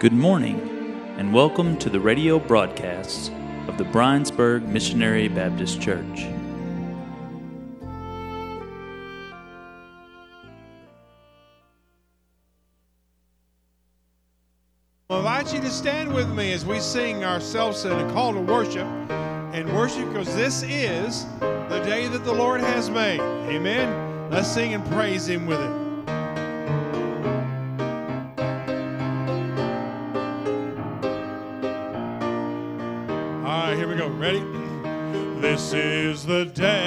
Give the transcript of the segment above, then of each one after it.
Good morning, and welcome to the radio broadcasts of the Briensburg Missionary Baptist Church. I invite you to stand with me as we sing ourselves in a call to worship and worship because this is the day that the Lord has made. Amen. Let's sing and praise Him with it. Ready? This is the day,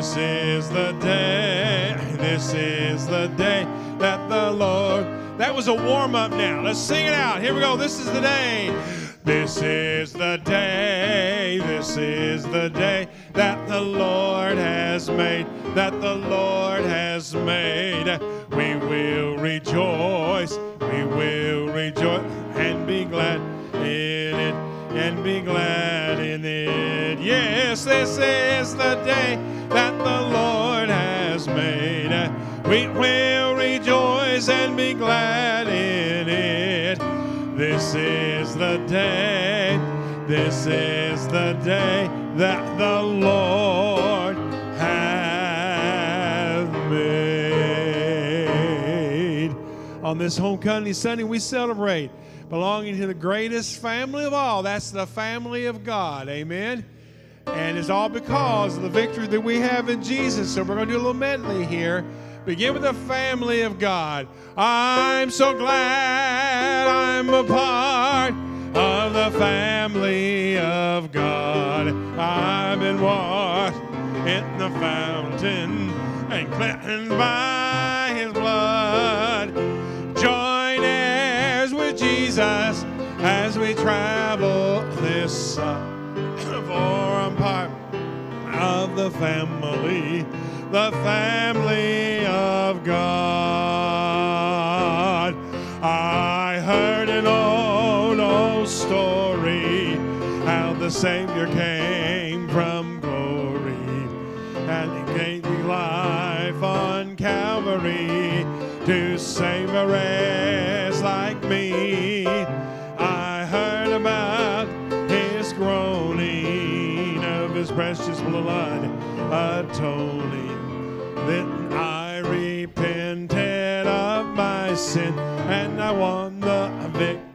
This is the day, this is the day that the Lord. That was a warm up now. Let's sing it out. Here we go. This is the day. This is the day, this is the day that the Lord has made, that the Lord has made. We will rejoice, we will rejoice and be glad in it, and be glad in it. Yes, this is the day that the Lord has made. We will rejoice and be glad in it. This is the day, this is the day that the Lord has made. On this Homecoming Sunday, we celebrate belonging to the greatest family of all. That's the family of God. Amen. And it's all because of the victory that we have in Jesus. So we're going to do a little medley here. Begin with the family of God. I'm so glad I'm a part of the family of God. I've been washed in the fountain and cleansed by his blood. Join heirs with Jesus as we travel this for I'm part of the family, the family of God. I heard an old, old story how the Savior came from glory and he gave me life on Calvary to save a wretch precious blood atoning. Then I repented of my sin and I won the victory.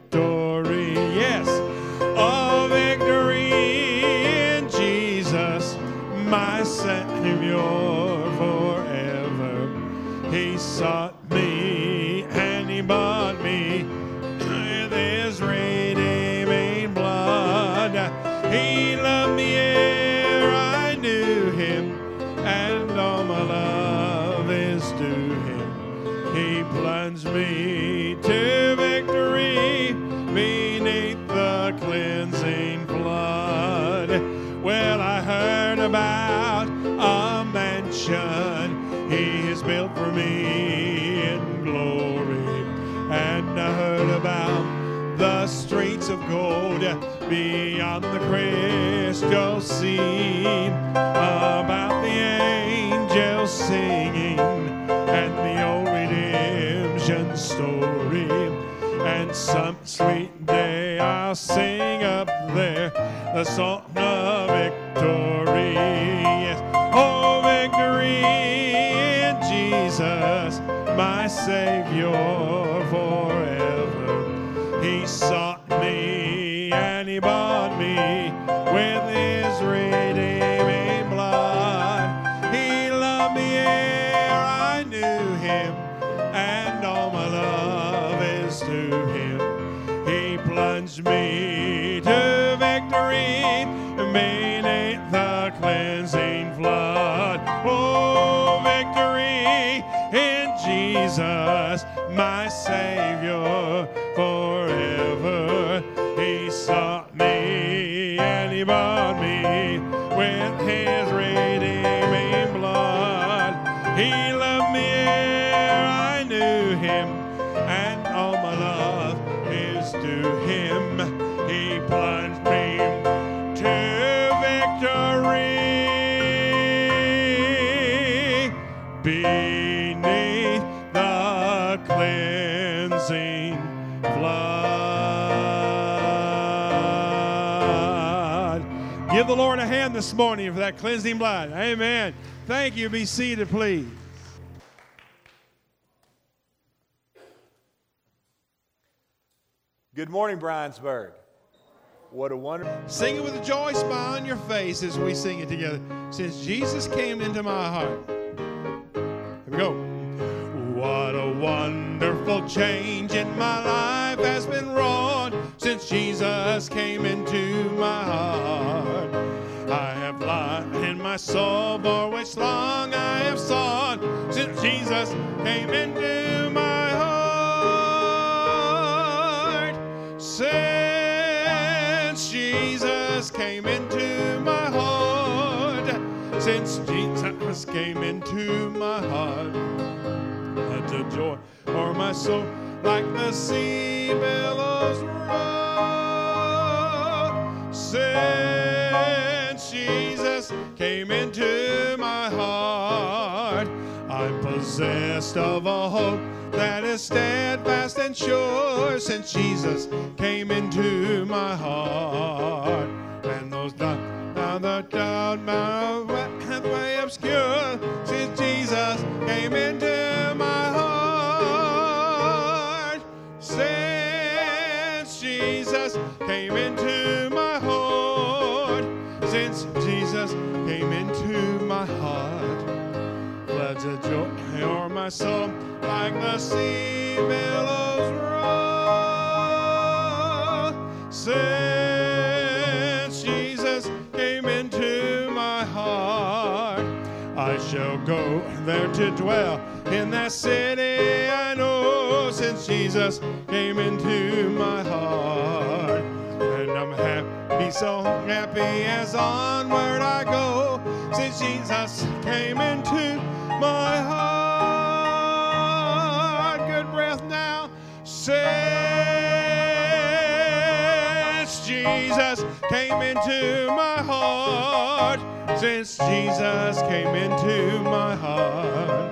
Due him. He plunged me to victory beneath the cleansing flood. Well, I heard about a mansion he has built for me in glory, and I heard about the streets of gold beyond the crystal sea, about the angels singing some sweet day I'll sing up there the song Give the Lord a hand this morning for that cleansing blood. Amen. Thank you. Be seated, please. Good morning, Briensburg. What a wonderful. Sing it with a joy smile on your face as we sing it together. Since Jesus came into my heart. Here we go. What a wonderful change in my life has been wrought since Jesus came into my heart. I have life in my soul for which long I have sought since Jesus came into my heart. Since Jesus came into my heart. Since Jesus came into my heart. Let the joy for my soul like the sea billows roll. Since Jesus came into my heart, I'm possessed of a hope that is steadfast and sure. Since Jesus came into my heart, and those down, down the my pathway obscure. Since Jesus came into floods of joy o'er my soul like the sea billows roll. Since Jesus came into my heart, I shall go there to dwell in that city I know. Since Jesus came into my heart, and I'm happy, so happy as onward I go. Since Jesus came into my heart, good breath now. Since Jesus came into my heart, since Jesus came into my heart,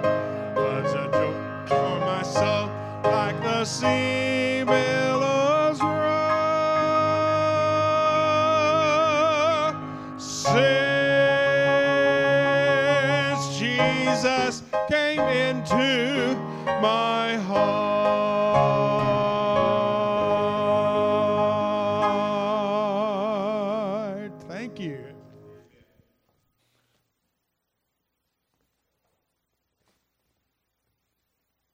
my heart. Thank you.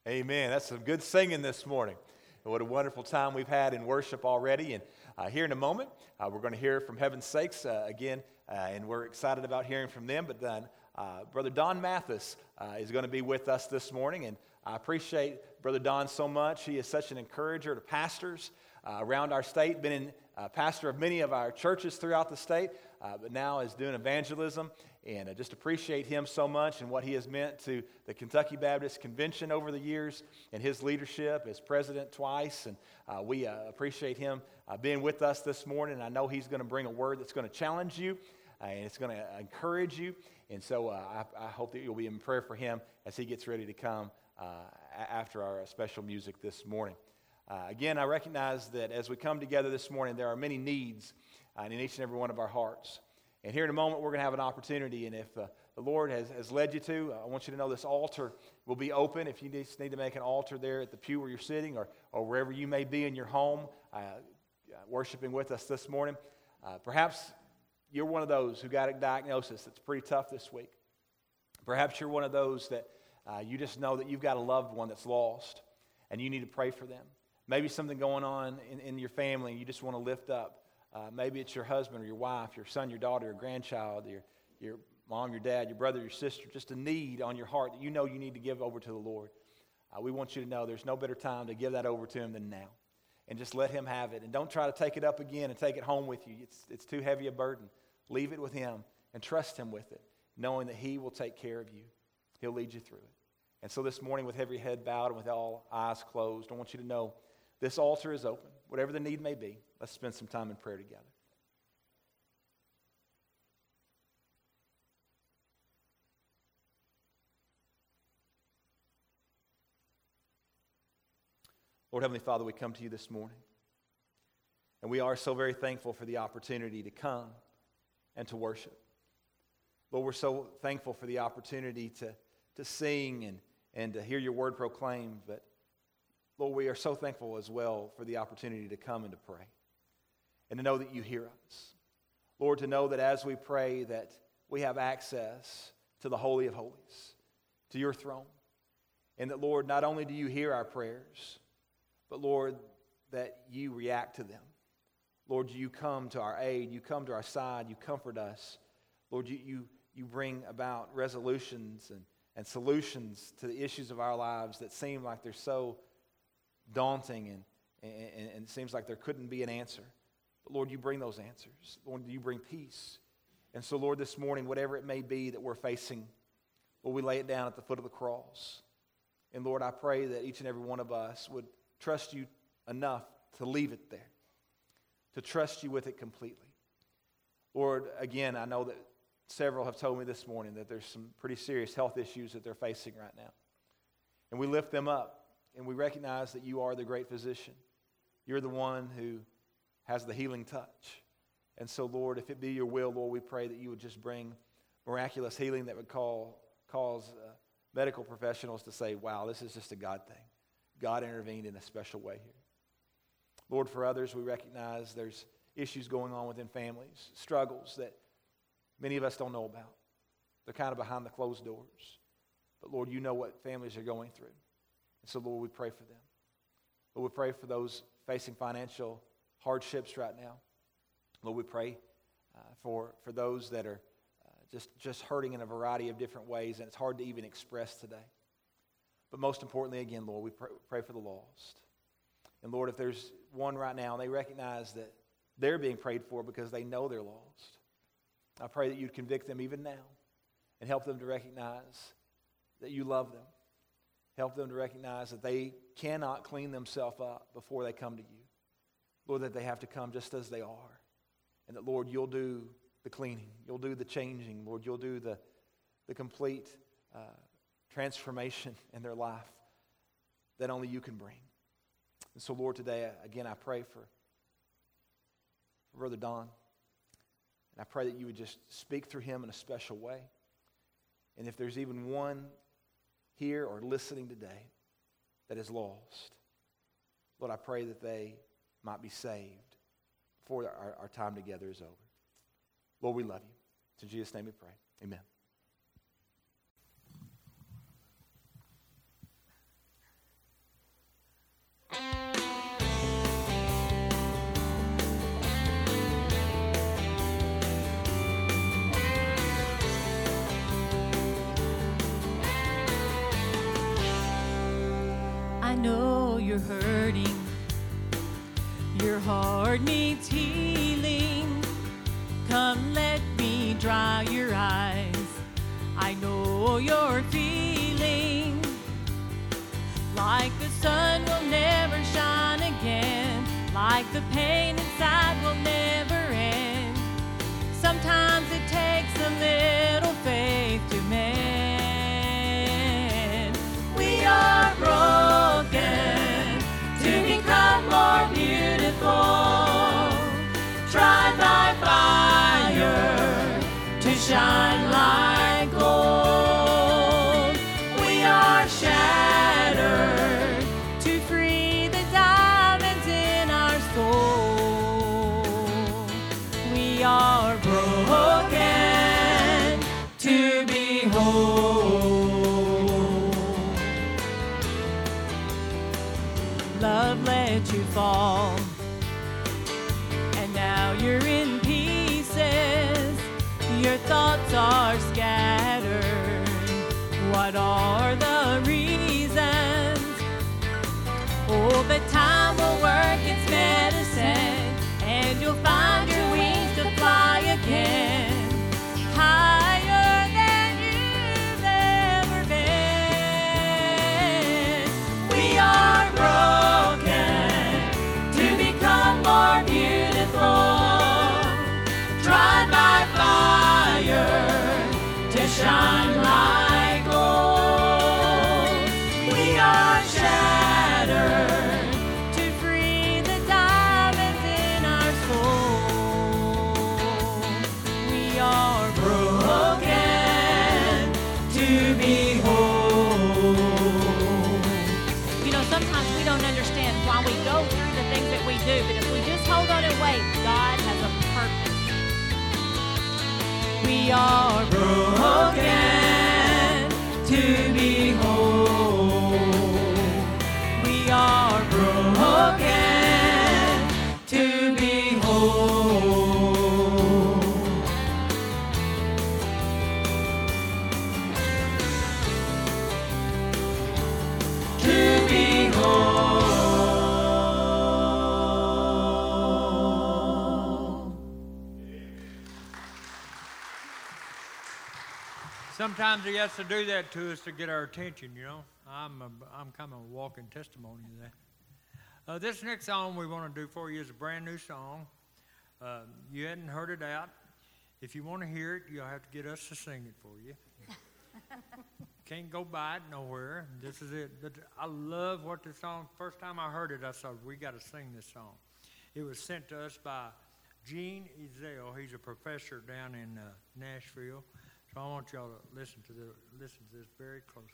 Amen. That's some good singing this morning. What a wonderful time we've had in worship already. And uh, here in a moment, uh, we're going to hear from Heaven's Sakes uh, again, uh, and we're excited about hearing from them. But then, uh, Brother Don Mathis uh, is going to be with us this morning, and I appreciate Brother Don so much. He is such an encourager to pastors around our state, been in pastor of many of our churches throughout the state, but now is doing evangelism. And I just appreciate him so much and what he has meant to the Kentucky Baptist Convention over the years and his leadership as president twice. And uh, we uh, appreciate him uh, being with us this morning. I know he's going to bring a word that's going to challenge you uh, and it's going to encourage you. And so uh, I, I, hope that you'll be in prayer for him as he gets ready to come uh, after our special music this morning. again, I recognize that as we come together this morning, there are many needs in each and every one of our hearts. And here in a moment, we're going to have an opportunity. And if uh, the Lord has, has led you to, I want you to know this altar will be open. If you just need to make an altar there at the pew where you're sitting or, or wherever you may be in your home, uh, worshiping with us this morning, uh, perhaps you're one of those who got a diagnosis that's pretty tough this week. Perhaps you're one of those that uh, you just know that you've got a loved one that's lost and you need to pray for them. Maybe something going on in, in your family and you just want to lift up. Uh, maybe it's your husband or your wife, your son, your daughter, your grandchild, your, your mom, your dad, your brother, your sister, just a need on your heart that you know you need to give over to the Lord. Uh, we want you to know there's no better time to give that over to Him than now. And just let Him have it. And don't try to take it up again and take it home with you. It's, it's too heavy a burden. Leave it with Him and trust Him with it, knowing that He will take care of you. He'll lead you through it. And so this morning, with every head bowed and with all eyes closed, I want you to know this altar is open, whatever the need may be. Let's spend some time in prayer together. Lord Heavenly Father, we come to you this morning. And we are so very thankful for the opportunity to come and to worship. Lord, we're so thankful for the opportunity to, to sing and, and to hear your word proclaimed. But Lord, we are so thankful as well for the opportunity to come and to pray and to know that you hear us. Lord, to know that as we pray that we have access to the Holy of Holies, to your throne. And that, Lord, not only do you hear our prayers, but, Lord, that you react to them. Lord, you come to our aid, you come to our side, you comfort us. Lord, you, you, you bring about resolutions and, and solutions to the issues of our lives that seem like they're so daunting and, and, and it seems like there couldn't be an answer. But Lord, you bring those answers. Lord, you bring peace. And so, Lord, this morning, whatever it may be that we're facing, Lord, we lay it down at the foot of the cross. And Lord, I pray that each and every one of us would trust you enough to leave it there, to trust you with it completely. Lord, again, I know that several have told me this morning that there's some pretty serious health issues that they're facing right now. And we lift them up and we recognize that you are the great physician. You're the one who has the healing touch. And so, Lord, if it be your will, Lord, we pray that you would just bring miraculous healing that would call, cause uh, medical professionals to say, wow, this is just a God thing. God intervened in a special way here. Lord, for others, we recognize there's issues going on within families, struggles that many of us don't know about. They're kind of behind the closed doors. But Lord, you know what families are going through. And so, Lord, we pray for them. Lord, we pray for those facing financial hardships right now. Lord, we pray uh, for, for those that are uh, just, just hurting in a variety of different ways, and it's hard to even express today. But most importantly, again, Lord, we pray, pray for the lost. And Lord, if there's one right now, and they recognize that they're being prayed for because they know they're lost. I pray that you'd convict them even now and help them to recognize that you love them. Help them to recognize that they cannot clean themselves up before they come to you. Lord, that they have to come just as they are. And that, Lord, you'll do the cleaning, you'll do the changing, Lord, you'll do the, the complete uh, transformation in their life that only you can bring. And so, Lord, today, again, I pray for, for Brother Don. And I pray that you would just speak through him in a special way. And if there's even one here or listening today that is lost, Lord, I pray that they might be saved before our, our time together is over. Lord, we love you. It's in Jesus' name we pray. Amen. I you're hurting. Your heart needs healing. Come, let me dry your eyes. I know you're feeling like the sun will never shine again, like the pain inside will never end. Sometimes it takes a little faith to mend. We are broken Tried by fire to shine like gold. We are shattered to free the diamonds in our soul. We are broken to be whole. Love let you fall, now you're in pieces. Your thoughts are scattered. What are the reasons? Oh, but time Sometimes he has to do that to us to get our attention, you know. I'm, a, I'm kind of a walking testimony of that. Uh, this next song we want to do for you is a brand new song. Uh, you hadn't heard it out. If you want to hear it, you'll have to get us to sing it for you. Can't go by it nowhere. This is it. But I love what the song. First time I heard it, I thought we got to sing this song. It was sent to us by Gene Ezell. He's a professor down in uh, Nashville. So I want y'all to listen to the listen to this very closely.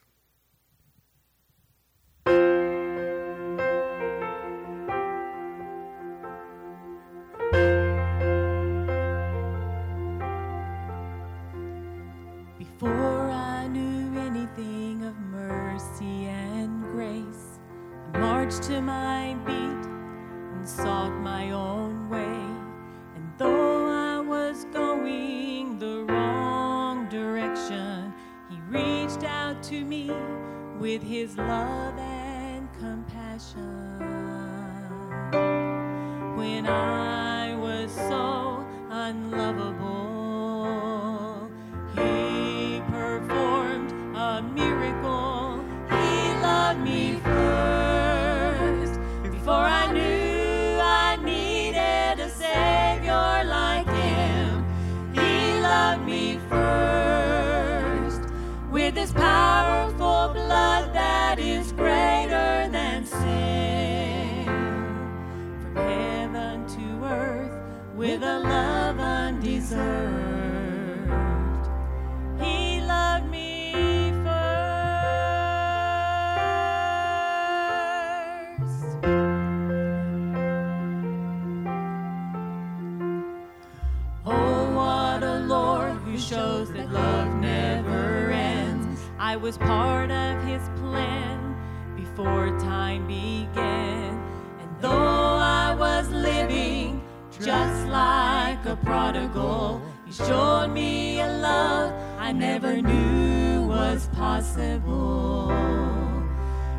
I was part of his plan before time began. And though I was living just like a prodigal, he showed me a love I never knew was possible.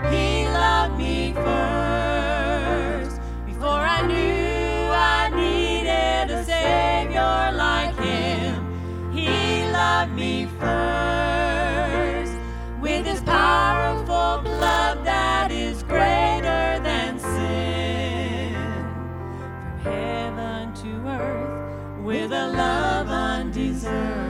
He loved me first before I knew I needed a Savior like Him. He loved me first powerful blood that is greater than sin. From heaven to earth with a love undeserved.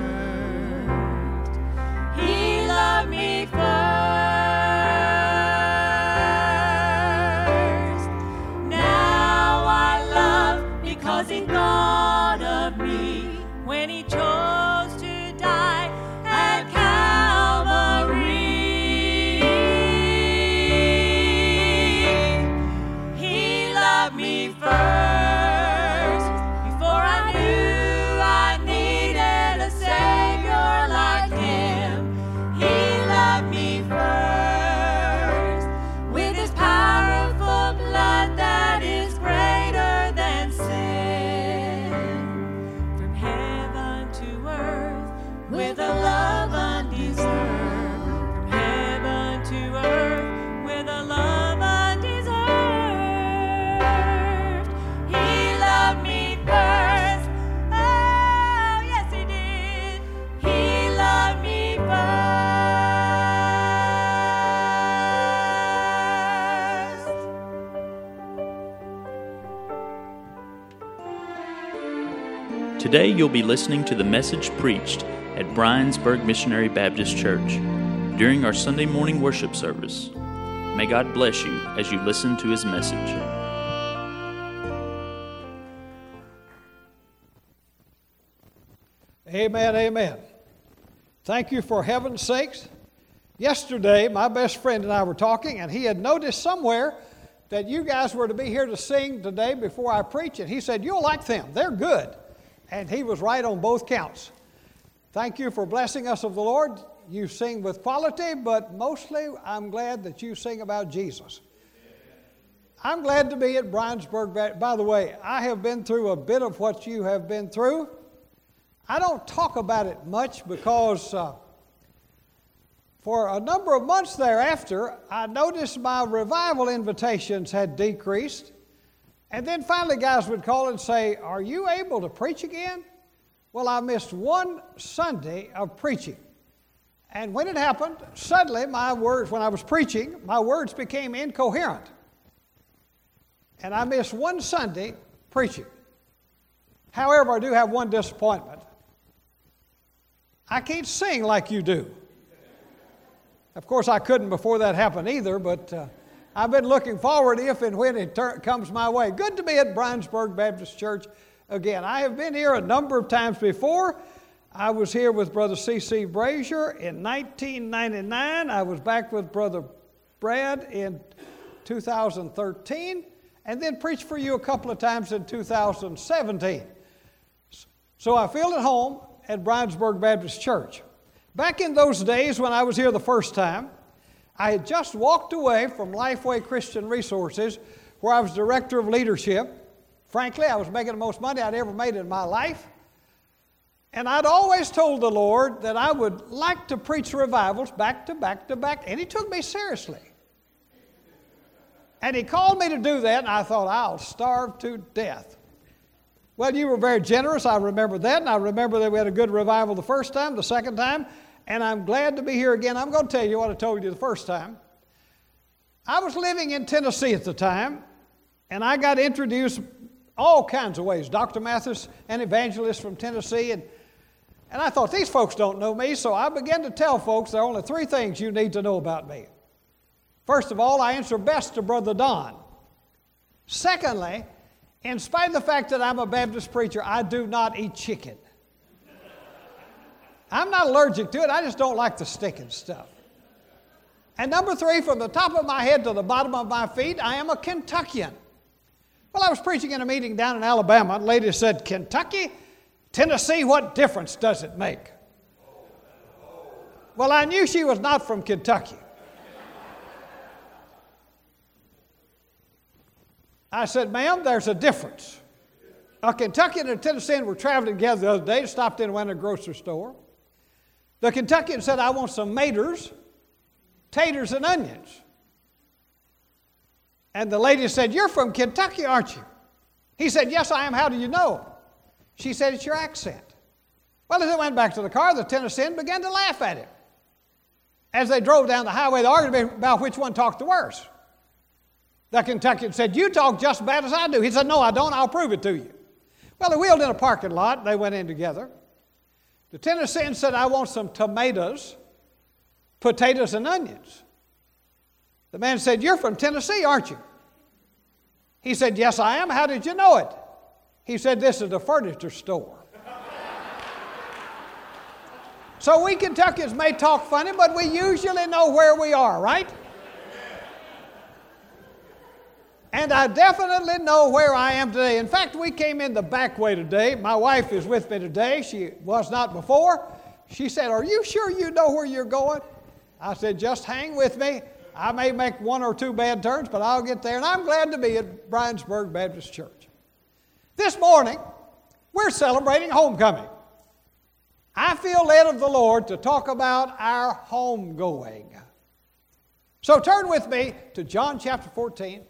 Today you'll be listening to the message preached at Briensburg Missionary Baptist Church during our Sunday morning worship service. May God bless you as you listen to his message. Amen, amen. Thank you for heaven's sakes. Yesterday, my best friend and I were talking, and he had noticed somewhere that you guys were to be here to sing today before I preach it. He said, You'll like them, they're good. And he was right on both counts. Thank you for blessing us of the Lord. You sing with quality, but mostly I'm glad that you sing about Jesus. I'm glad to be at Briensburg. By the way, I have been through a bit of what you have been through. I don't talk about it much because uh, for a number of months thereafter, I noticed my revival invitations had decreased. And then finally, guys would call and say, Are you able to preach again? Well, I missed one Sunday of preaching. And when it happened, suddenly my words, when I was preaching, my words became incoherent. And I missed one Sunday preaching. However, I do have one disappointment. I can't sing like you do. Of course, I couldn't before that happened either, but uh, I've been looking forward if and when it ter- comes my way. Good to be at Briensburg Baptist Church again. I have been here a number of times before. I was here with Brother C.C. Brazier in 1999. I was back with Brother Brad in 2013, and then preached for you a couple of times in 2017. So I feel at home at Briensburg Baptist Church. Back in those days when I was here the first time, I had just walked away from Lifeway Christian Resources, where I was director of leadership. Frankly, I was making the most money I'd ever made in my life. And I'd always told the Lord that I would like to preach revivals back to back to back, and He took me seriously. And He called me to do that, and I thought, I'll starve to death. Well, you were very generous. I remember that, and I remember that we had a good revival the first time, the second time, and I'm glad to be here again. I'm going to tell you what I told you the first time. I was living in Tennessee at the time, and I got introduced all kinds of ways. Dr. Mathis, an evangelist from Tennessee, and, and I thought, these folks don't know me, so I began to tell folks there are only three things you need to know about me. First of all, I answer best to Brother Don. Secondly, in spite of the fact that I'm a Baptist preacher, I do not eat chicken. I'm not allergic to it, I just don't like the sticking stuff. And number three, from the top of my head to the bottom of my feet, I am a Kentuckian. Well, I was preaching in a meeting down in Alabama, and a lady said, Kentucky, Tennessee, what difference does it make? Well, I knew she was not from Kentucky. I said, ma'am, there's a difference. A Kentuckian and a Tennessean were traveling together the other day, stopped in and went to a grocery store. The Kentuckian said, I want some maters, taters, and onions. And the lady said, You're from Kentucky, aren't you? He said, Yes, I am. How do you know? She said, It's your accent. Well, as they went back to the car, the Tennessean began to laugh at him. As they drove down the highway, they argued about which one talked the worst. The Kentuckian said, You talk just as bad as I do. He said, No, I don't. I'll prove it to you. Well, they wheeled in a parking lot. They went in together. The Tennessean said, I want some tomatoes, potatoes, and onions. The man said, You're from Tennessee, aren't you? He said, Yes, I am. How did you know it? He said, This is a furniture store. so we Kentuckians may talk funny, but we usually know where we are, right? And I definitely know where I am today. In fact, we came in the back way today. My wife is with me today. She was not before. She said, Are you sure you know where you're going? I said, Just hang with me. I may make one or two bad turns, but I'll get there. And I'm glad to be at Briensburg Baptist Church. This morning, we're celebrating homecoming. I feel led of the Lord to talk about our homegoing. So turn with me to John chapter 14.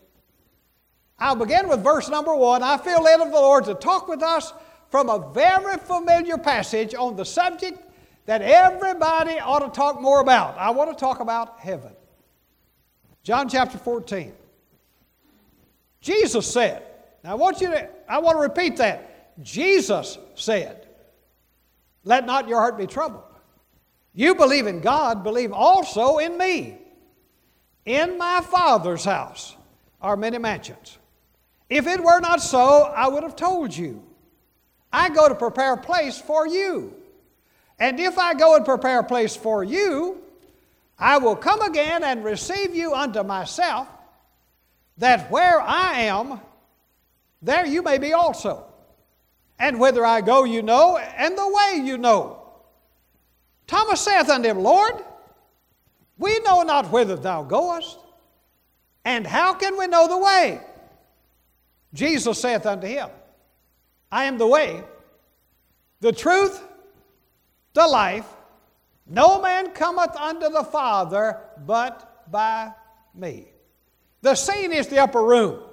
I'll begin with verse number one. I feel led of the Lord to talk with us from a very familiar passage on the subject that everybody ought to talk more about. I want to talk about heaven. John chapter 14. Jesus said, now I want you to, I want to repeat that. Jesus said, Let not your heart be troubled. You believe in God, believe also in me. In my Father's house are many mansions. If it were not so, I would have told you. I go to prepare a place for you. And if I go and prepare a place for you, I will come again and receive you unto myself, that where I am, there you may be also. And whither I go, you know, and the way you know. Thomas saith unto him, Lord, we know not whither thou goest, and how can we know the way? Jesus saith unto him, I am the way, the truth, the life. No man cometh unto the Father but by me. The scene is the upper room.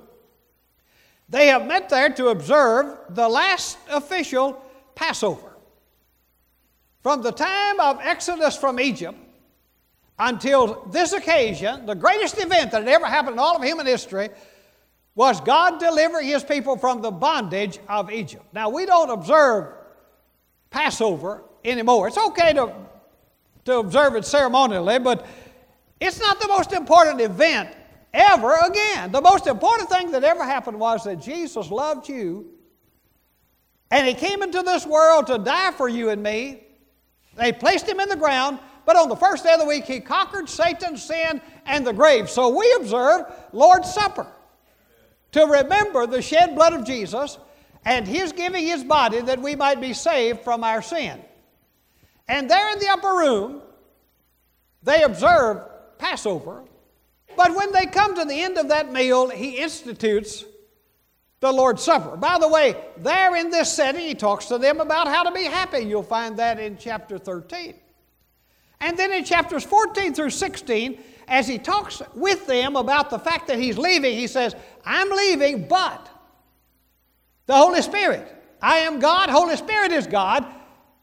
They have met there to observe the last official Passover. From the time of Exodus from Egypt until this occasion, the greatest event that had ever happened in all of human history was God delivering his people from the bondage of Egypt. Now, we don't observe Passover anymore. It's okay to, to observe it ceremonially, but it's not the most important event ever again. The most important thing that ever happened was that Jesus loved you and he came into this world to die for you and me. They placed him in the ground, but on the first day of the week he conquered Satan, sin, and the grave. So we observe Lord's Supper to remember the shed blood of Jesus and his giving his body that we might be saved from our sin. And there in the upper room, they observe Passover but when they come to the end of that meal, he institutes the Lord's Supper. By the way, there in this setting, he talks to them about how to be happy. You'll find that in chapter 13. And then in chapters 14 through 16, as he talks with them about the fact that he's leaving, he says, I'm leaving, but the Holy Spirit. I am God, Holy Spirit is God,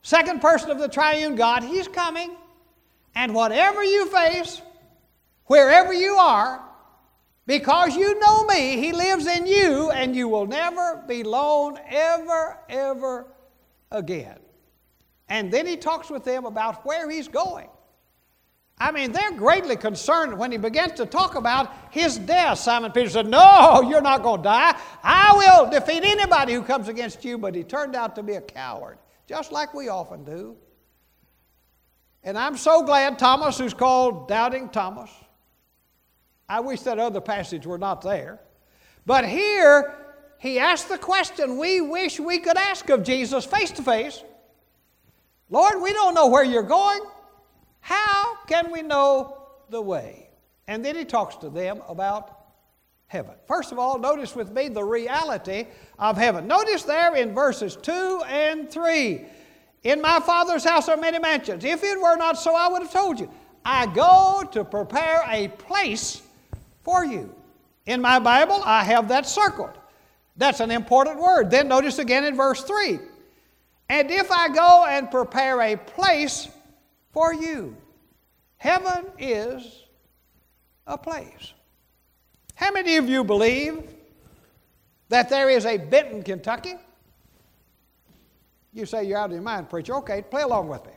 second person of the triune God. He's coming. And whatever you face, wherever you are, because you know me, He lives in you, and you will never be alone ever, ever again. And then He talks with them about where He's going. I mean, they're greatly concerned when he begins to talk about his death. Simon Peter said, No, you're not going to die. I will defeat anybody who comes against you. But he turned out to be a coward, just like we often do. And I'm so glad Thomas, who's called Doubting Thomas, I wish that other passage were not there. But here, he asked the question we wish we could ask of Jesus face to face Lord, we don't know where you're going. How can we know the way? And then he talks to them about heaven. First of all, notice with me the reality of heaven. Notice there in verses 2 and 3 In my Father's house are many mansions. If it were not so, I would have told you. I go to prepare a place for you. In my Bible, I have that circled. That's an important word. Then notice again in verse 3 And if I go and prepare a place for you, heaven is a place. How many of you believe that there is a Benton, Kentucky? You say you're out of your mind, preacher. Okay, play along with me.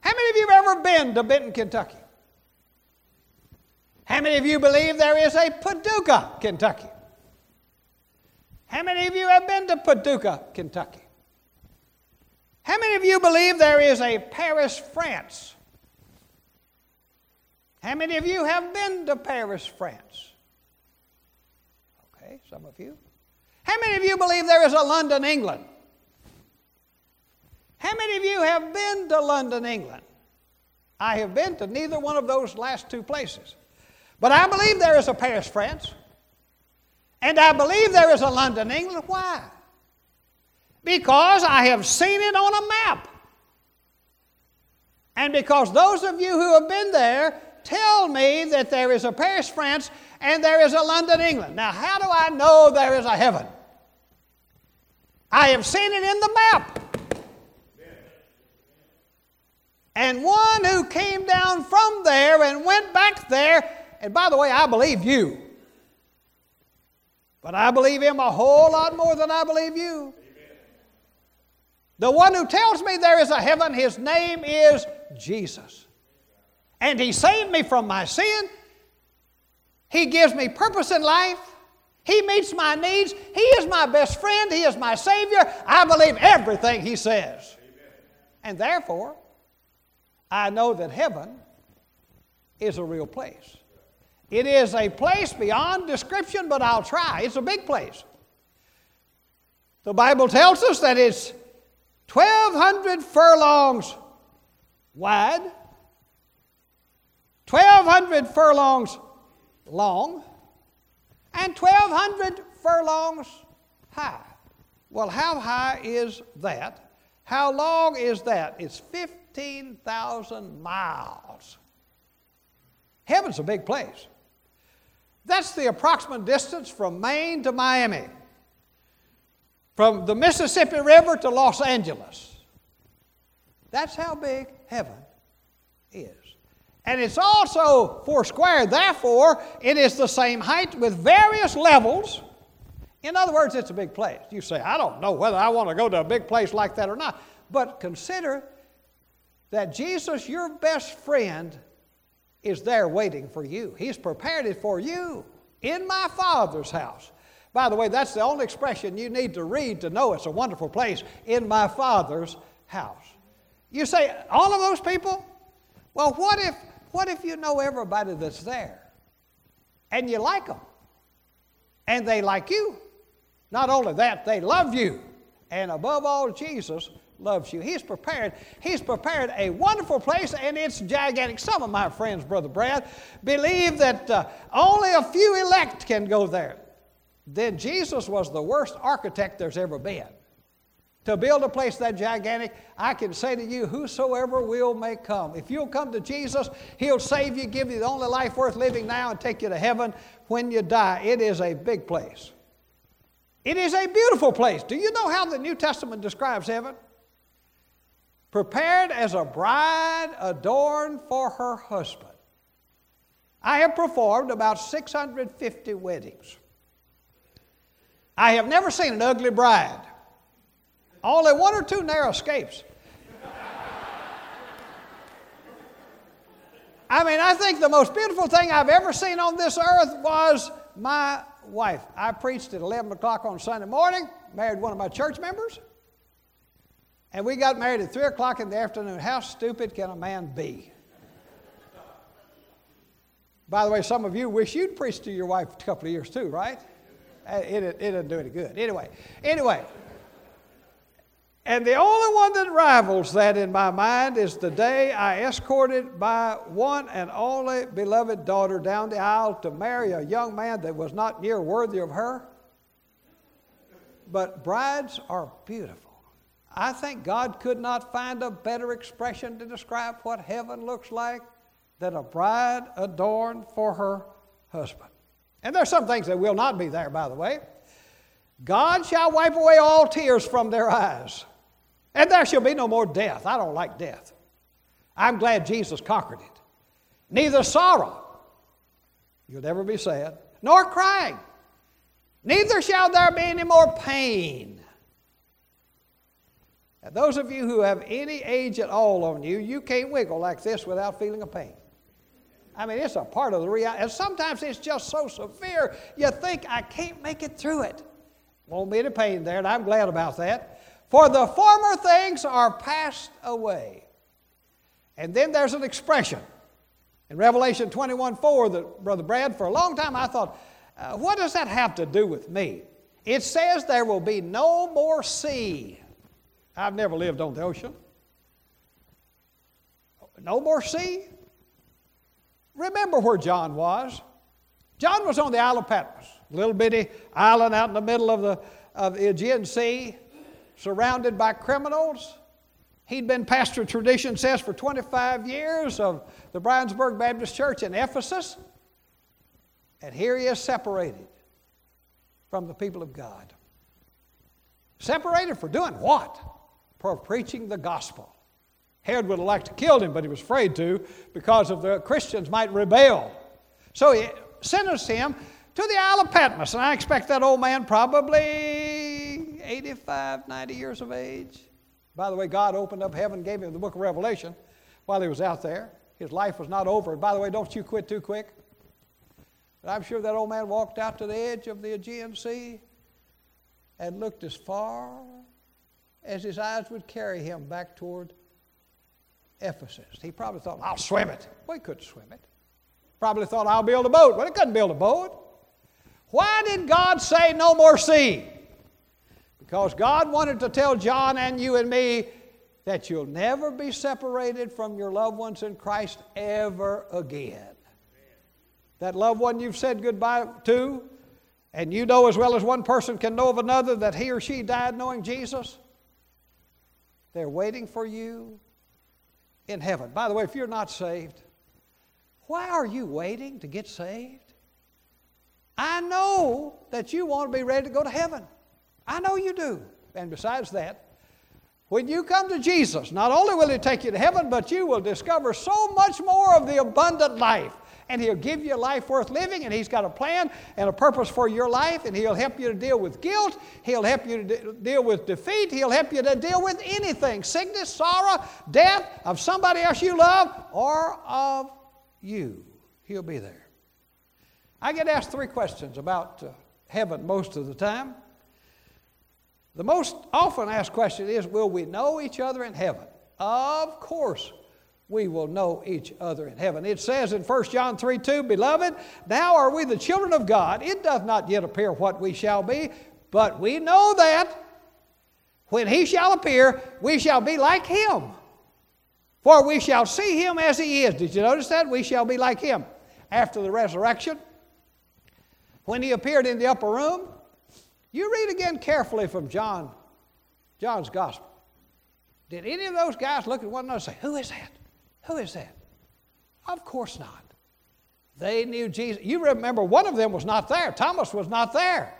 How many of you have ever been to Benton, Kentucky? How many of you believe there is a Paducah, Kentucky? How many of you have been to Paducah, Kentucky? How many of you believe there is a Paris, France? How many of you have been to Paris, France? Okay, some of you. How many of you believe there is a London, England? How many of you have been to London, England? I have been to neither one of those last two places. But I believe there is a Paris, France. And I believe there is a London, England. Why? Because I have seen it on a map. And because those of you who have been there tell me that there is a Paris, France, and there is a London, England. Now, how do I know there is a heaven? I have seen it in the map. And one who came down from there and went back there and by the way, I believe you. But I believe him a whole lot more than I believe you. The one who tells me there is a heaven, his name is Jesus. And he saved me from my sin. He gives me purpose in life. He meets my needs. He is my best friend. He is my Savior. I believe everything He says. And therefore, I know that heaven is a real place. It is a place beyond description, but I'll try. It's a big place. The Bible tells us that it's 1,200 furlongs wide, 1,200 furlongs long, and 1,200 furlongs high. Well, how high is that? How long is that? It's 15,000 miles. Heaven's a big place. That's the approximate distance from Maine to Miami, from the Mississippi River to Los Angeles. That's how big heaven is. And it's also four square, therefore, it is the same height with various levels. In other words, it's a big place. You say, I don't know whether I want to go to a big place like that or not. But consider that Jesus, your best friend, is there waiting for you. He's prepared it for you in my Father's house. By the way, that's the only expression you need to read to know it's a wonderful place in my Father's house. You say, all of those people? Well, what if, what if you know everybody that's there and you like them and they like you? Not only that, they love you. And above all, Jesus loves you. He's prepared. He's prepared a wonderful place, and it's gigantic. Some of my friends, Brother Brad, believe that uh, only a few elect can go there. Then Jesus was the worst architect there's ever been. To build a place that gigantic, I can say to you, whosoever will may come. If you'll come to Jesus, He'll save you, give you the only life worth living now, and take you to heaven when you die. It is a big place. It is a beautiful place. Do you know how the New Testament describes heaven? prepared as a bride adorned for her husband. I have performed about 650 weddings. I have never seen an ugly bride, only one or two narrow escapes. I mean, I think the most beautiful thing I've ever seen on this earth was my wife. I preached at 11 o'clock on Sunday morning, married one of my church members. And we got married at 3 o'clock in the afternoon. How stupid can a man be? By the way, some of you wish you'd preached to your wife a couple of years too, right? Uh, it, it, it didn't do any good. Anyway, anyway. And the only one that rivals that in my mind is the day I escorted my one and only beloved daughter down the aisle to marry a young man that was not near worthy of her. But brides are beautiful. I think God could not find a better expression to describe what heaven looks like than a bride adorned for her husband. And there's some things that will not be there, by the way. God shall wipe away all tears from their eyes, and there shall be no more death. I don't like death. I'm glad Jesus conquered it. Neither sorrow, you'll never be sad, nor crying. Neither shall there be any more pain now, those of you who have any age at all on you, you can't wiggle like this without feeling a pain. I mean, it's a part of the reality. And sometimes it's just so severe, you think, I can't make it through it. Won't be any pain there, and I'm glad about that. For the former things are passed away. And then there's an expression in Revelation 21 4 that, Brother Brad, for a long time I thought, uh, what does that have to do with me? It says there will be no more sea. I've never lived on the ocean. No more sea. Remember where John was. John was on the Isle of Patmos, a little bitty island out in the middle of the, of the Aegean Sea, surrounded by criminals. He'd been pastor, tradition says, for 25 years of the Briensburg Baptist Church in Ephesus. And here he is separated from the people of God. Separated for doing what? for preaching the gospel. Herod would have liked to kill him, but he was afraid to because of the Christians might rebel. So he sentenced him to the Isle of Patmos, and I expect that old man probably 85, 90 years of age. By the way, God opened up heaven, gave him the book of Revelation while he was out there. His life was not over. And by the way, don't you quit too quick. But I'm sure that old man walked out to the edge of the Aegean Sea and looked as far as his eyes would carry him back toward Ephesus. He probably thought, I'll swim it. Well, he couldn't swim it. Probably thought, I'll build a boat. Well, he couldn't build a boat. Why did God say no more sea? Because God wanted to tell John and you and me that you'll never be separated from your loved ones in Christ ever again. That loved one you've said goodbye to, and you know as well as one person can know of another that he or she died knowing Jesus, they're waiting for you in heaven. By the way, if you're not saved, why are you waiting to get saved? I know that you want to be ready to go to heaven. I know you do. And besides that, when you come to Jesus, not only will He take you to heaven, but you will discover so much more of the abundant life and He'll give you a life worth living, and He's got a plan and a purpose for your life, and He'll help you to deal with guilt, He'll help you to de- deal with defeat, He'll help you to deal with anything sickness, sorrow, death of somebody else you love, or of you. He'll be there. I get asked three questions about uh, heaven most of the time. The most often asked question is Will we know each other in heaven? Of course, we will know each other in heaven. It says in 1 John 3 2, Beloved, now are we the children of God. It doth not yet appear what we shall be, but we know that when he shall appear, we shall be like him. For we shall see him as he is. Did you notice that? We shall be like him. After the resurrection, when he appeared in the upper room, you read again carefully from John, John's gospel. Did any of those guys look at one another and say, Who is that? Who is that? Of course not. They knew Jesus. You remember one of them was not there. Thomas was not there.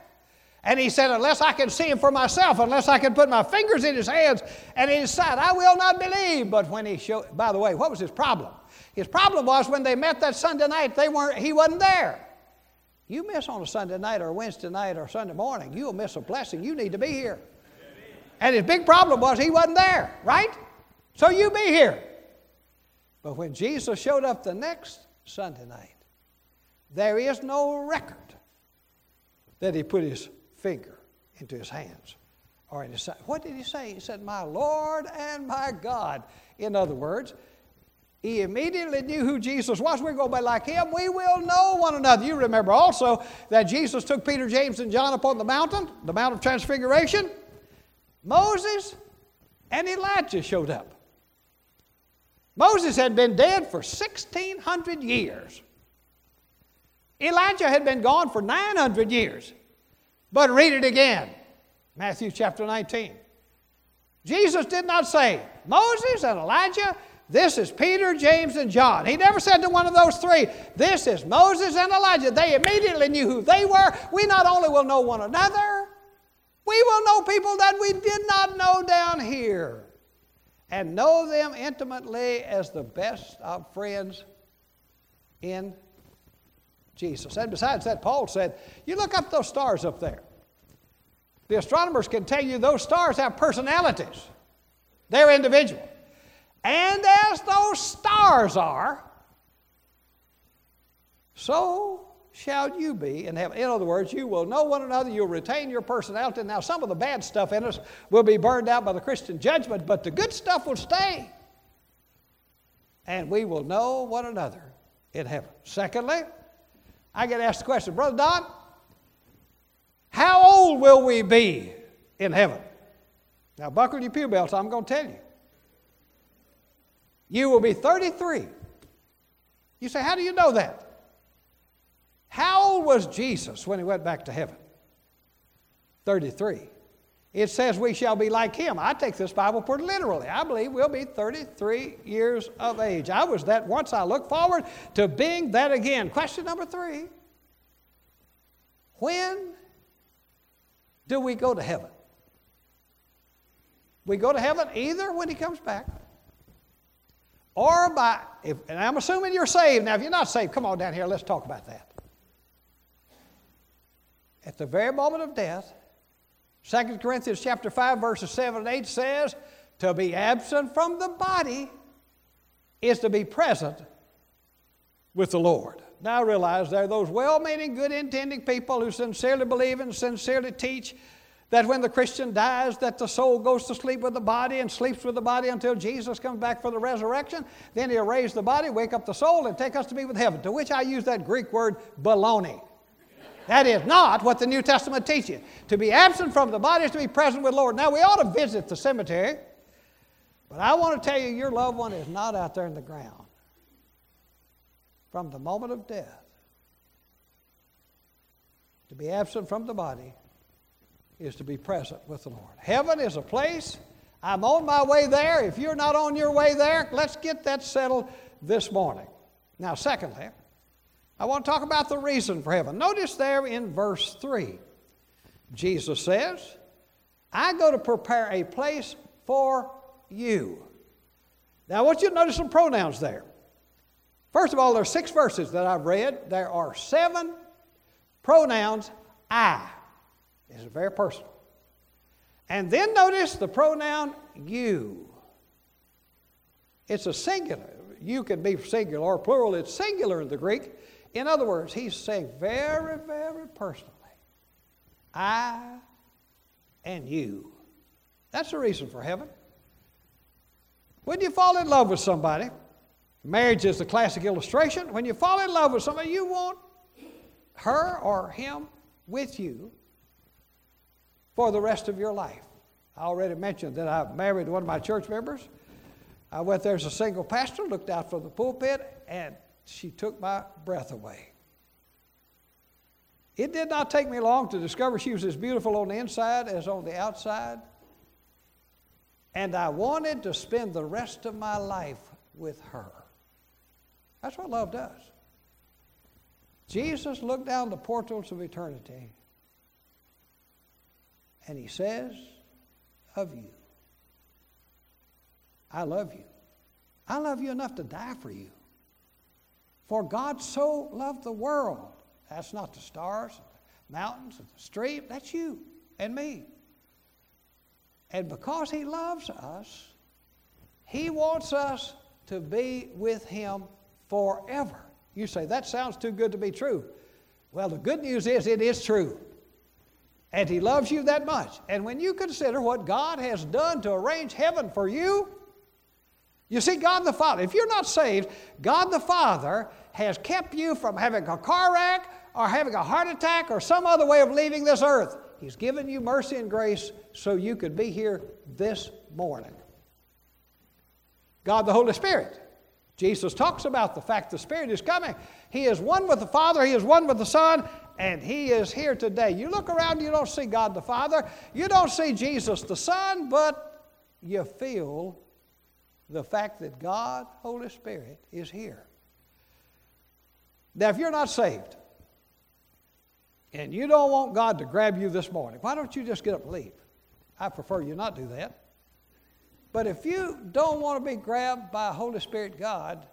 And he said, Unless I can see him for myself, unless I can put my fingers in his hands and in his side, I will not believe. But when he showed, by the way, what was his problem? His problem was when they met that Sunday night, they weren't, he wasn't there. You miss on a Sunday night or Wednesday night or Sunday morning, you'll miss a blessing. You need to be here. And his big problem was he wasn't there, right? So you be here. But when Jesus showed up the next Sunday night, there is no record that he put his finger into his hands or in his side. What did he say? He said, My Lord and my God. In other words, he immediately knew who Jesus was. We're going to be like him. We will know one another. You remember also that Jesus took Peter, James, and John up on the mountain, the Mount of Transfiguration. Moses and Elijah showed up. Moses had been dead for 1,600 years. Elijah had been gone for 900 years. But read it again Matthew chapter 19. Jesus did not say, Moses and Elijah, this is Peter, James, and John. He never said to one of those three, This is Moses and Elijah. They immediately knew who they were. We not only will know one another, we will know people that we did not know down here and know them intimately as the best of friends in Jesus. And besides that, Paul said, You look up those stars up there. The astronomers can tell you those stars have personalities, they're individual. And as those stars are, so shall you be in heaven. In other words, you will know one another, you'll retain your personality. Now, some of the bad stuff in us will be burned out by the Christian judgment, but the good stuff will stay. And we will know one another in heaven. Secondly, I get asked the question, Brother Don, how old will we be in heaven? Now, buckle your pew belts, I'm going to tell you. You will be 33. You say, How do you know that? How old was Jesus when he went back to heaven? 33. It says we shall be like him. I take this Bible pretty literally. I believe we'll be 33 years of age. I was that once. I look forward to being that again. Question number three When do we go to heaven? We go to heaven either when he comes back or by, if, and I'm assuming you're saved. Now, if you're not saved, come on down here, let's talk about that. At the very moment of death, 2 Corinthians chapter 5, verses 7 and 8 says, To be absent from the body is to be present with the Lord. Now I realize there are those well meaning, good intending people who sincerely believe and sincerely teach that when the Christian dies, that the soul goes to sleep with the body and sleeps with the body until Jesus comes back for the resurrection. Then he'll raise the body, wake up the soul, and take us to be with heaven. To which I use that Greek word baloney. That is not what the New Testament teaches. To be absent from the body is to be present with the Lord. Now we ought to visit the cemetery, but I want to tell you, your loved one is not out there in the ground. From the moment of death, to be absent from the body is to be present with the Lord. Heaven is a place. I'm on my way there. If you're not on your way there, let's get that settled this morning. Now, secondly, I want to talk about the reason for heaven. Notice there in verse 3, Jesus says, I go to prepare a place for you. Now, I want you to notice some pronouns there. First of all, there are six verses that I've read. There are seven pronouns I. It's very personal. And then notice the pronoun you. It's a singular. You can be singular or plural. It's singular in the Greek. In other words, he's saying very, very personally, I and you. That's the reason for heaven. When you fall in love with somebody, marriage is the classic illustration. When you fall in love with somebody, you want her or him with you for the rest of your life. I already mentioned that I married one of my church members. I went there as a single pastor, looked out from the pulpit, and she took my breath away. It did not take me long to discover she was as beautiful on the inside as on the outside. And I wanted to spend the rest of my life with her. That's what love does. Jesus looked down the portals of eternity and he says of you, I love you. I love you enough to die for you. For God so loved the world. That's not the stars, the mountains, the stream. That's you and me. And because He loves us, He wants us to be with Him forever. You say, that sounds too good to be true. Well, the good news is it is true. And He loves you that much. And when you consider what God has done to arrange heaven for you, you see, God the Father, if you're not saved, God the Father has kept you from having a car wreck or having a heart attack or some other way of leaving this earth. He's given you mercy and grace so you could be here this morning. God the Holy Spirit. Jesus talks about the fact the Spirit is coming. He is one with the Father, He is one with the Son, and He is here today. You look around, you don't see God the Father, you don't see Jesus the Son, but you feel the fact that God, Holy Spirit, is here. Now, if you're not saved and you don't want God to grab you this morning, why don't you just get up and leave? I prefer you not do that. But if you don't want to be grabbed by Holy Spirit God,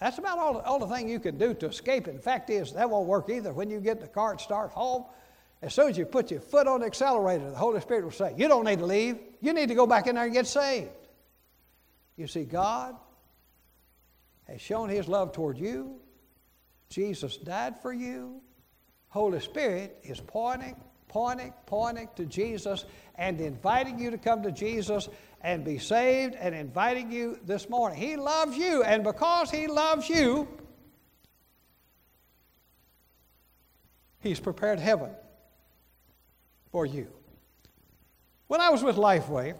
that's about all, all the thing you can do to escape it. The fact is, that won't work either. When you get in the car and start home, as soon as you put your foot on the accelerator, the Holy Spirit will say, You don't need to leave. You need to go back in there and get saved. You see, God has shown His love toward you. Jesus died for you. Holy Spirit is pointing, pointing, pointing to Jesus and inviting you to come to Jesus and be saved and inviting you this morning. He loves you, and because He loves you, He's prepared heaven for you. When I was with Lifeway,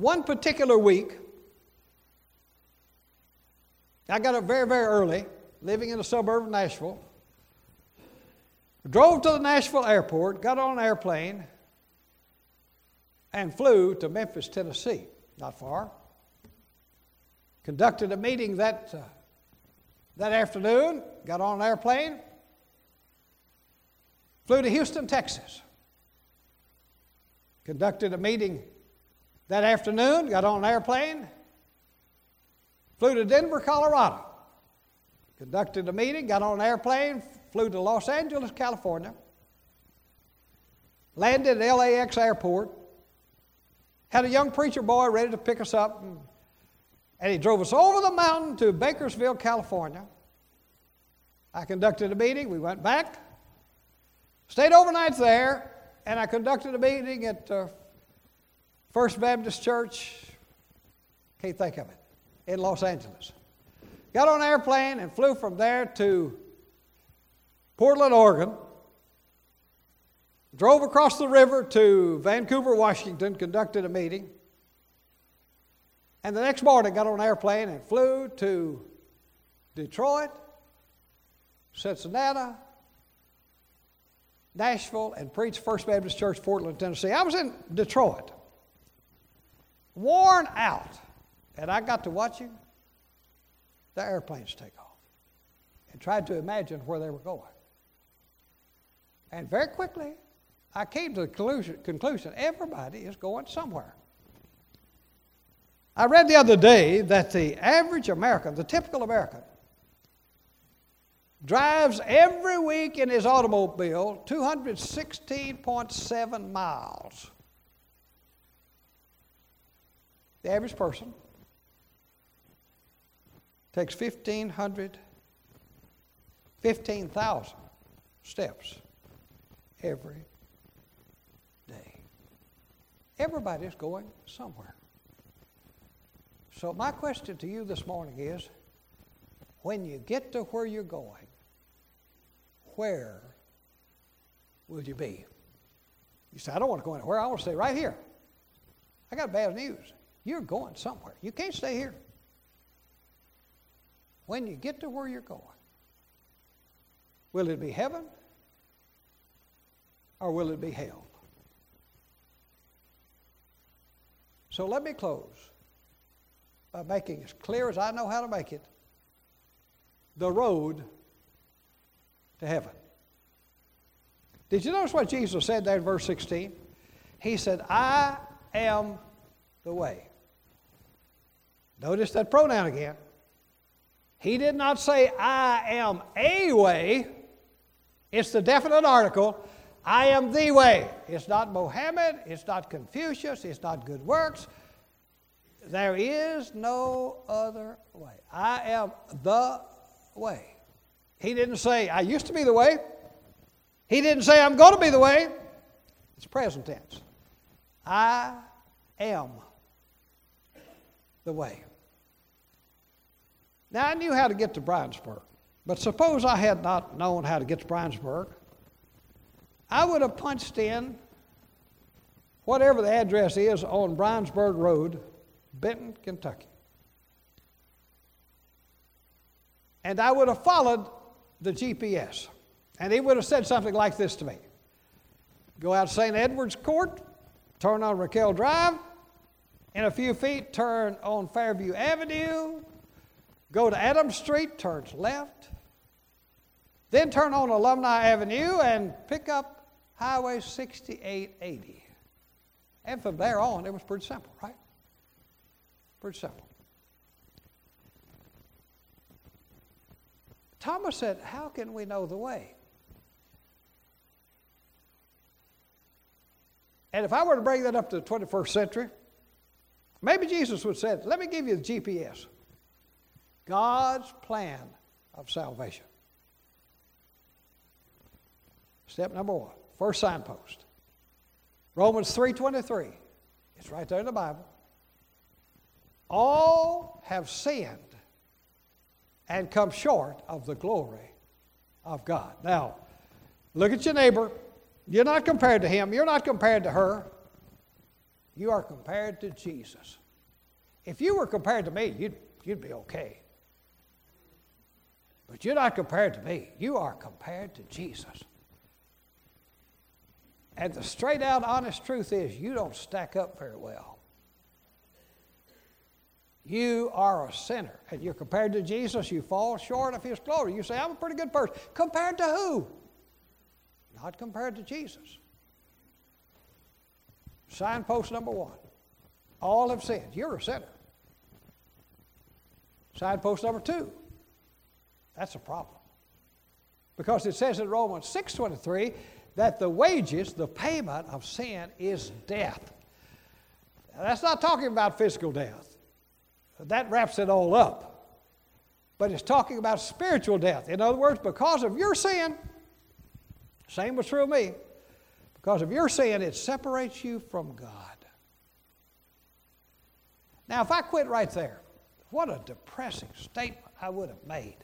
one particular week, I got up very, very early, living in a suburb of Nashville. Drove to the Nashville airport, got on an airplane, and flew to Memphis, Tennessee, not far. Conducted a meeting that, uh, that afternoon, got on an airplane, flew to Houston, Texas. Conducted a meeting that afternoon, got on an airplane, flew to Denver, Colorado. Conducted a meeting, got on an airplane, flew to Los Angeles, California, landed at LAX airport, had a young preacher boy ready to pick us up, and, and he drove us over the mountain to Bakersfield, California. I conducted a meeting, we went back, Stayed overnight there, and I conducted a meeting at uh, First Baptist Church, can't think of it, in Los Angeles. Got on an airplane and flew from there to Portland, Oregon. Drove across the river to Vancouver, Washington, conducted a meeting. And the next morning, got on an airplane and flew to Detroit, Cincinnati, Nashville, and preached First Baptist Church, Portland, Tennessee. I was in Detroit, worn out, and I got to watching the airplanes take off and tried to imagine where they were going. And very quickly, I came to the conclusion, conclusion everybody is going somewhere. I read the other day that the average American, the typical American, drives every week in his automobile 216.7 miles. The average person takes 1,500, 15,000 steps every day. Everybody's going somewhere. So, my question to you this morning is when you get to where you're going, where will you be? You say, I don't want to go anywhere. I want to stay right here. I got bad news. You're going somewhere. You can't stay here. When you get to where you're going, will it be heaven or will it be hell? So let me close by making as clear as I know how to make it the road to heaven. Did you notice what Jesus said there in verse 16? He said, I am the way. Notice that pronoun again. He did not say, I am a way. It's the definite article. I am the way. It's not Mohammed. It's not Confucius. It's not good works. There is no other way. I am the way. He didn't say, I used to be the way. He didn't say, I'm going to be the way. It's present tense. I am the way. Now, I knew how to get to Briensburg, but suppose I had not known how to get to Briensburg. I would have punched in whatever the address is on Briensburg Road, Benton, Kentucky. And I would have followed the GPS. And he would have said something like this to me Go out St. Edward's Court, turn on Raquel Drive, in a few feet, turn on Fairview Avenue, go to Adams Street, turns left, then turn on Alumni Avenue and pick up Highway 6880. And from there on, it was pretty simple, right? Pretty simple. Thomas said, How can we know the way? And if I were to bring that up to the 21st century, maybe Jesus would say, Let me give you the GPS God's plan of salvation. Step number one, first signpost. Romans 3:23. It's right there in the Bible. All have sinned and come short of the glory of God. Now, look at your neighbor. You're not compared to him, you're not compared to her. You are compared to Jesus. If you were compared to me, you'd, you'd be okay. But you're not compared to me, you are compared to Jesus. And the straight out honest truth is, you don't stack up very well. You are a sinner. And you're compared to Jesus, you fall short of his glory. You say, I'm a pretty good person. Compared to who? Not compared to Jesus. Signpost number one. All have sinned. You're a sinner. Signpost number two. That's a problem. Because it says in Romans 6.23 that the wages, the payment of sin is death. Now, that's not talking about physical death. That wraps it all up. But it's talking about spiritual death. In other words, because of your sin, Same was true of me. Because of you're sin, it separates you from God. Now, if I quit right there, what a depressing statement I would have made.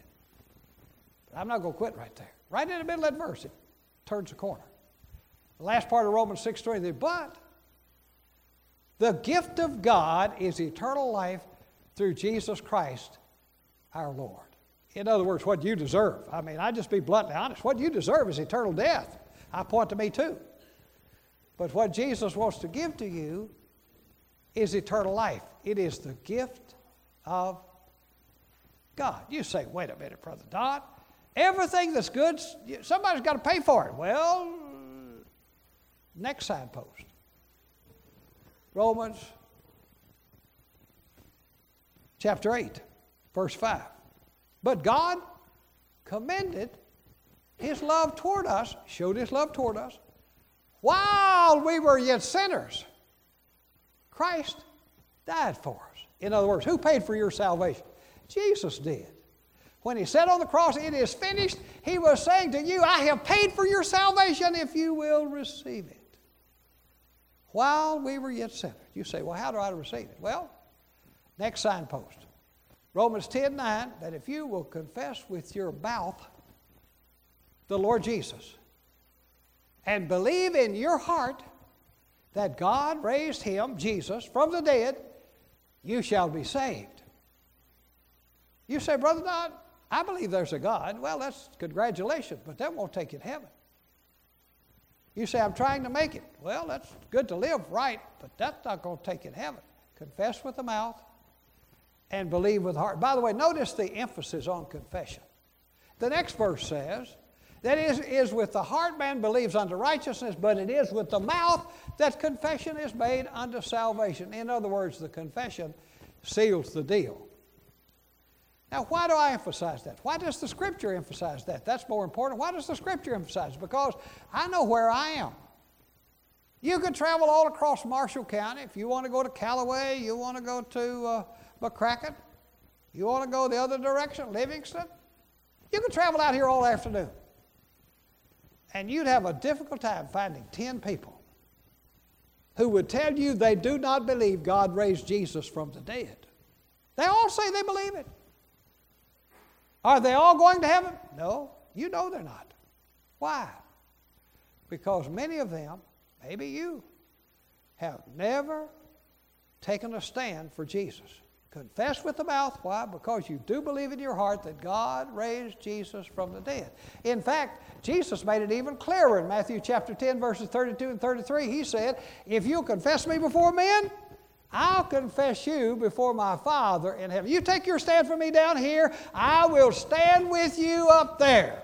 I'm not going to quit right there. Right in the middle of that verse, it turns the corner. The last part of Romans 6 23, but the gift of God is eternal life through Jesus Christ our Lord. In other words, what you deserve. I mean, I just be bluntly honest. What you deserve is eternal death. I point to me too. But what Jesus wants to give to you is eternal life. It is the gift of God. You say, wait a minute, Brother Don. Everything that's good, somebody's got to pay for it. Well, next signpost Romans chapter 8, verse 5. But God commended his love toward us, showed his love toward us, while we were yet sinners. Christ died for us. In other words, who paid for your salvation? Jesus did. When he said on the cross, It is finished, he was saying to you, I have paid for your salvation if you will receive it. While we were yet sinners. You say, Well, how do I receive it? Well, next signpost. Romans 10 9, that if you will confess with your mouth the Lord Jesus and believe in your heart that God raised him, Jesus, from the dead, you shall be saved. You say, Brother Don, I believe there's a God. Well, that's congratulations, but that won't take you to heaven. You say, I'm trying to make it. Well, that's good to live right, but that's not going to take you to heaven. Confess with the mouth, and believe with the heart. By the way, notice the emphasis on confession. The next verse says, that is, is with the heart man believes unto righteousness, but it is with the mouth that confession is made unto salvation. In other words, the confession seals the deal. Now, why do I emphasize that? Why does the Scripture emphasize that? That's more important. Why does the Scripture emphasize it? Because I know where I am. You could travel all across Marshall County. If you want to go to Callaway, you want to go to uh, McCracken, you want to go the other direction, Livingston, you could travel out here all afternoon. And you'd have a difficult time finding 10 people who would tell you they do not believe God raised Jesus from the dead. They all say they believe it. Are they all going to heaven? No, you know they're not. Why? Because many of them, maybe you, have never taken a stand for Jesus. Confess with the mouth. Why? Because you do believe in your heart that God raised Jesus from the dead. In fact, Jesus made it even clearer in Matthew chapter 10, verses 32 and 33. He said, If you'll confess me before men, I'll confess you before my Father in heaven. You take your stand for me down here, I will stand with you up there.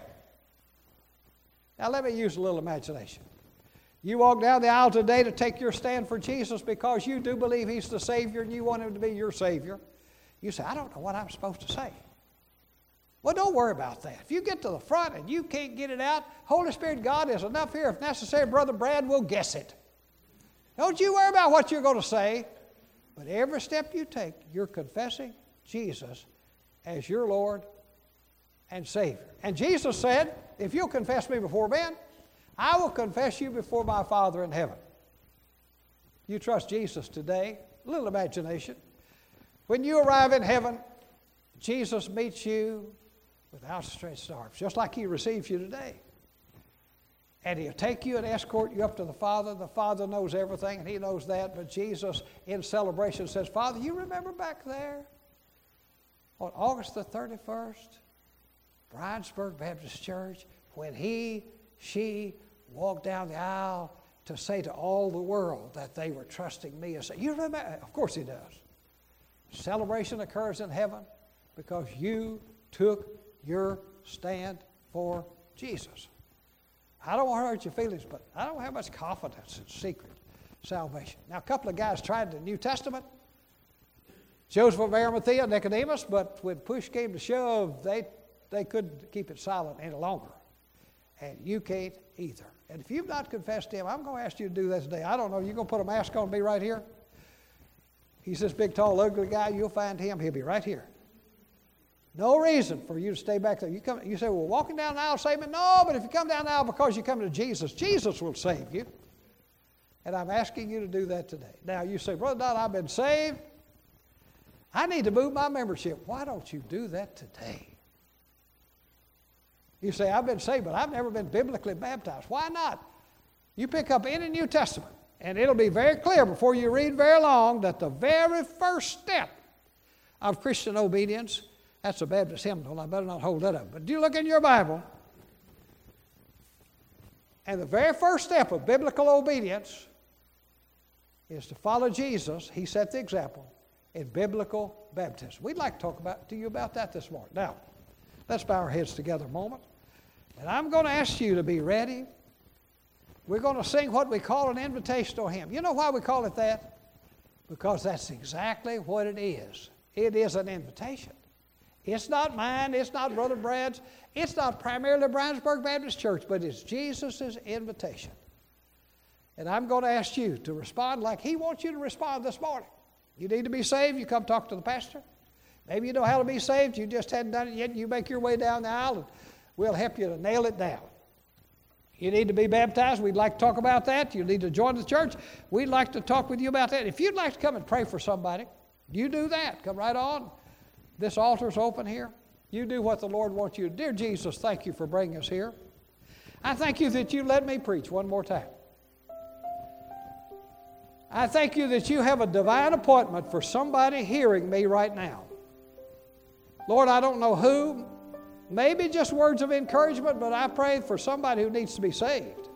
Now, let me use a little imagination. You walk down the aisle today to take your stand for Jesus because you do believe He's the Savior and you want Him to be your Savior. You say, I don't know what I'm supposed to say. Well, don't worry about that. If you get to the front and you can't get it out, Holy Spirit, God is enough here. If necessary, Brother Brad will guess it. Don't you worry about what you're going to say. But every step you take, you're confessing Jesus as your Lord and Savior. And Jesus said, If you'll confess me before men, I will confess you before my Father in heaven. You trust Jesus today? A little imagination. When you arrive in heaven, Jesus meets you with outstretched arms, just like He receives you today. And He'll take you and escort you up to the Father. The Father knows everything, and He knows that. But Jesus, in celebration, says, Father, you remember back there on August the 31st, Briensburg Baptist Church, when He, she, walked down the aisle to say to all the world that they were trusting me and say, You remember? Of course he does. Celebration occurs in heaven because you took your stand for Jesus. I don't want to hurt your feelings, but I don't have much confidence in secret salvation. Now, a couple of guys tried the New Testament. Joseph of Arimathea, Nicodemus, but when push came to shove, they, they couldn't keep it silent any longer. And you can't either. And if you've not confessed to Him, I'm going to ask you to do that today. I don't know. You're going to put a mask on me right here? He's this big, tall, ugly guy. You'll find him. He'll be right here. No reason for you to stay back there. You, come, you say, well, walking down the aisle save me? No, but if you come down the aisle because you come to Jesus, Jesus will save you. And I'm asking you to do that today. Now, you say, Brother Don, I've been saved. I need to move my membership. Why don't you do that today? You say, I've been saved, but I've never been biblically baptized. Why not? You pick up any New Testament, and it'll be very clear before you read very long that the very first step of Christian obedience, that's a Baptist hymnal. I better not hold that up. But do you look in your Bible, and the very first step of biblical obedience is to follow Jesus. He set the example in biblical baptism. We'd like to talk about, to you about that this morning. Now, let's bow our heads together a moment. And I'm going to ask you to be ready. We're going to sing what we call an invitational hymn. You know why we call it that? Because that's exactly what it is. It is an invitation. It's not mine, it's not Brother Brad's, it's not primarily Briensburg Baptist Church, but it's Jesus' invitation. And I'm going to ask you to respond like He wants you to respond this morning. You need to be saved, you come talk to the pastor. Maybe you know how to be saved, you just hadn't done it yet, you make your way down the aisle, and we'll help you to nail it down. You need to be baptized, we'd like to talk about that. You need to join the church, we'd like to talk with you about that. If you'd like to come and pray for somebody, you do that. Come right on. This altar's open here. You do what the Lord wants you to. Dear Jesus, thank you for bringing us here. I thank you that you let me preach one more time. I thank you that you have a divine appointment for somebody hearing me right now. Lord, I don't know who, maybe just words of encouragement, but I pray for somebody who needs to be saved.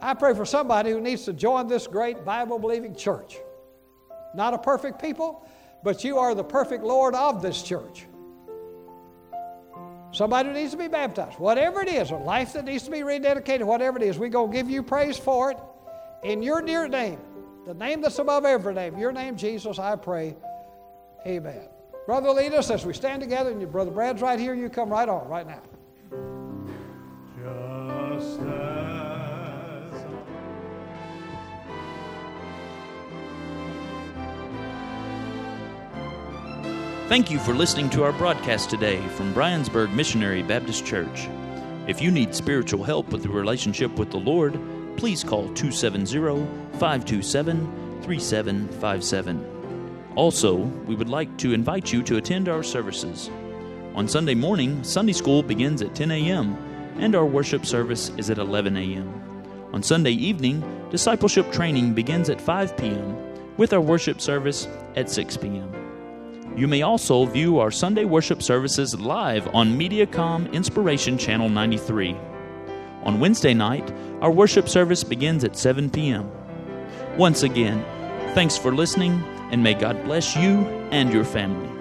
I pray for somebody who needs to join this great Bible believing church. Not a perfect people, but you are the perfect Lord of this church. Somebody needs to be baptized, whatever it is, a life that needs to be rededicated, whatever it is, we're going to give you praise for it. In your dear name, the name that's above every name, your name, Jesus, I pray. Amen. Brother, lead us as we stand together, and your brother Brad's right here. You come right on, right now. Just Thank you for listening to our broadcast today from Briensburg Missionary Baptist Church. If you need spiritual help with the relationship with the Lord, please call 270 527 3757. Also, we would like to invite you to attend our services. On Sunday morning, Sunday school begins at 10 a.m., and our worship service is at 11 a.m. On Sunday evening, discipleship training begins at 5 p.m., with our worship service at 6 p.m. You may also view our Sunday worship services live on Mediacom Inspiration Channel 93. On Wednesday night, our worship service begins at 7 p.m. Once again, thanks for listening, and may God bless you and your family.